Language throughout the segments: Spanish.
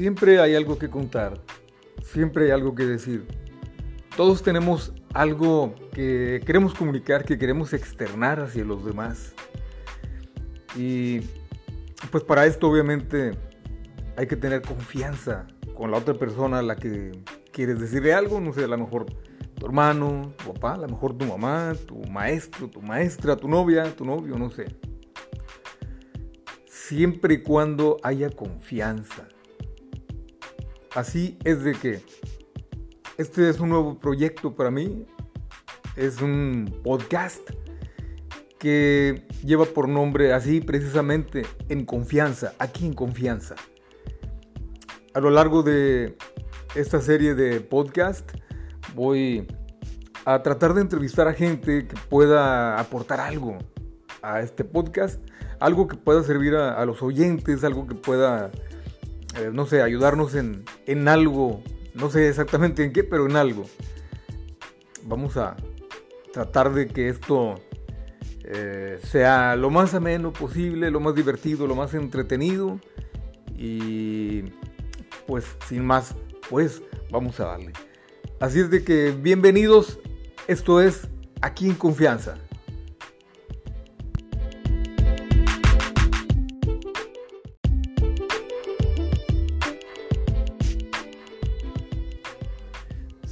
Siempre hay algo que contar, siempre hay algo que decir. Todos tenemos algo que queremos comunicar, que queremos externar hacia los demás. Y pues para esto obviamente hay que tener confianza con la otra persona a la que quieres decirle algo, no sé, a lo mejor tu hermano, tu papá, a lo mejor tu mamá, tu maestro, tu maestra, tu novia, tu novio, no sé. Siempre y cuando haya confianza. Así es de que este es un nuevo proyecto para mí. Es un podcast que lleva por nombre así precisamente en confianza, aquí en confianza. A lo largo de esta serie de podcast voy a tratar de entrevistar a gente que pueda aportar algo a este podcast, algo que pueda servir a, los oyentes, algo que pueda, eh, no sé, ayudarnos en, en algo, no sé exactamente en qué, pero en algo. Vamos a tratar de que esto eh, sea lo más ameno posible, lo más divertido, lo más entretenido. Y pues sin más, pues vamos a darle. Así es de que bienvenidos, esto es aquí en confianza.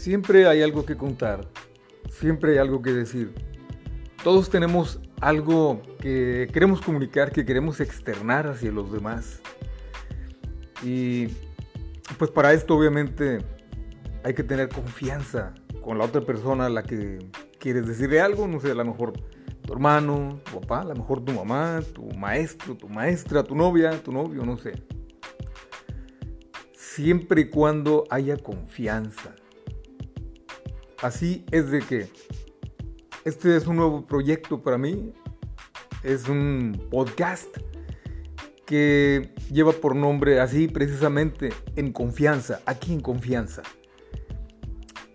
Siempre hay algo que contar, siempre hay algo que decir. Todos tenemos algo que queremos comunicar, que queremos externar hacia los demás. Y pues para esto obviamente hay que tener confianza con la otra persona la que quieres decirle algo, no sé, a lo mejor tu hermano, tu papá, a lo mejor tu mamá, tu maestro, tu maestra, tu novia, tu novio, no sé. Siempre y cuando haya confianza. Así es de que este es un nuevo proyecto para mí. Es un podcast que lleva por nombre así precisamente en confianza, aquí en confianza.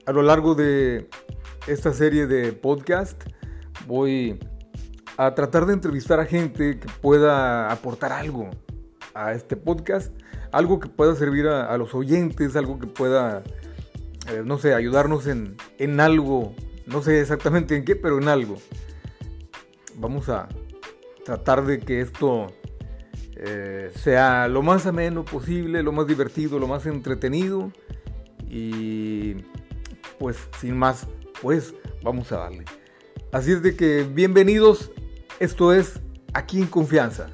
A lo largo de esta serie de podcast voy a tratar de entrevistar a gente que pueda aportar algo a este podcast, algo que pueda servir a, los oyentes, algo que pueda, eh, no sé, ayudarnos en, en algo no sé exactamente en qué, pero en algo. Vamos a tratar de que esto eh, sea lo más ameno posible, lo más divertido, lo más entretenido. Y pues sin más, pues vamos a darle. Así es de que bienvenidos, esto es aquí en confianza.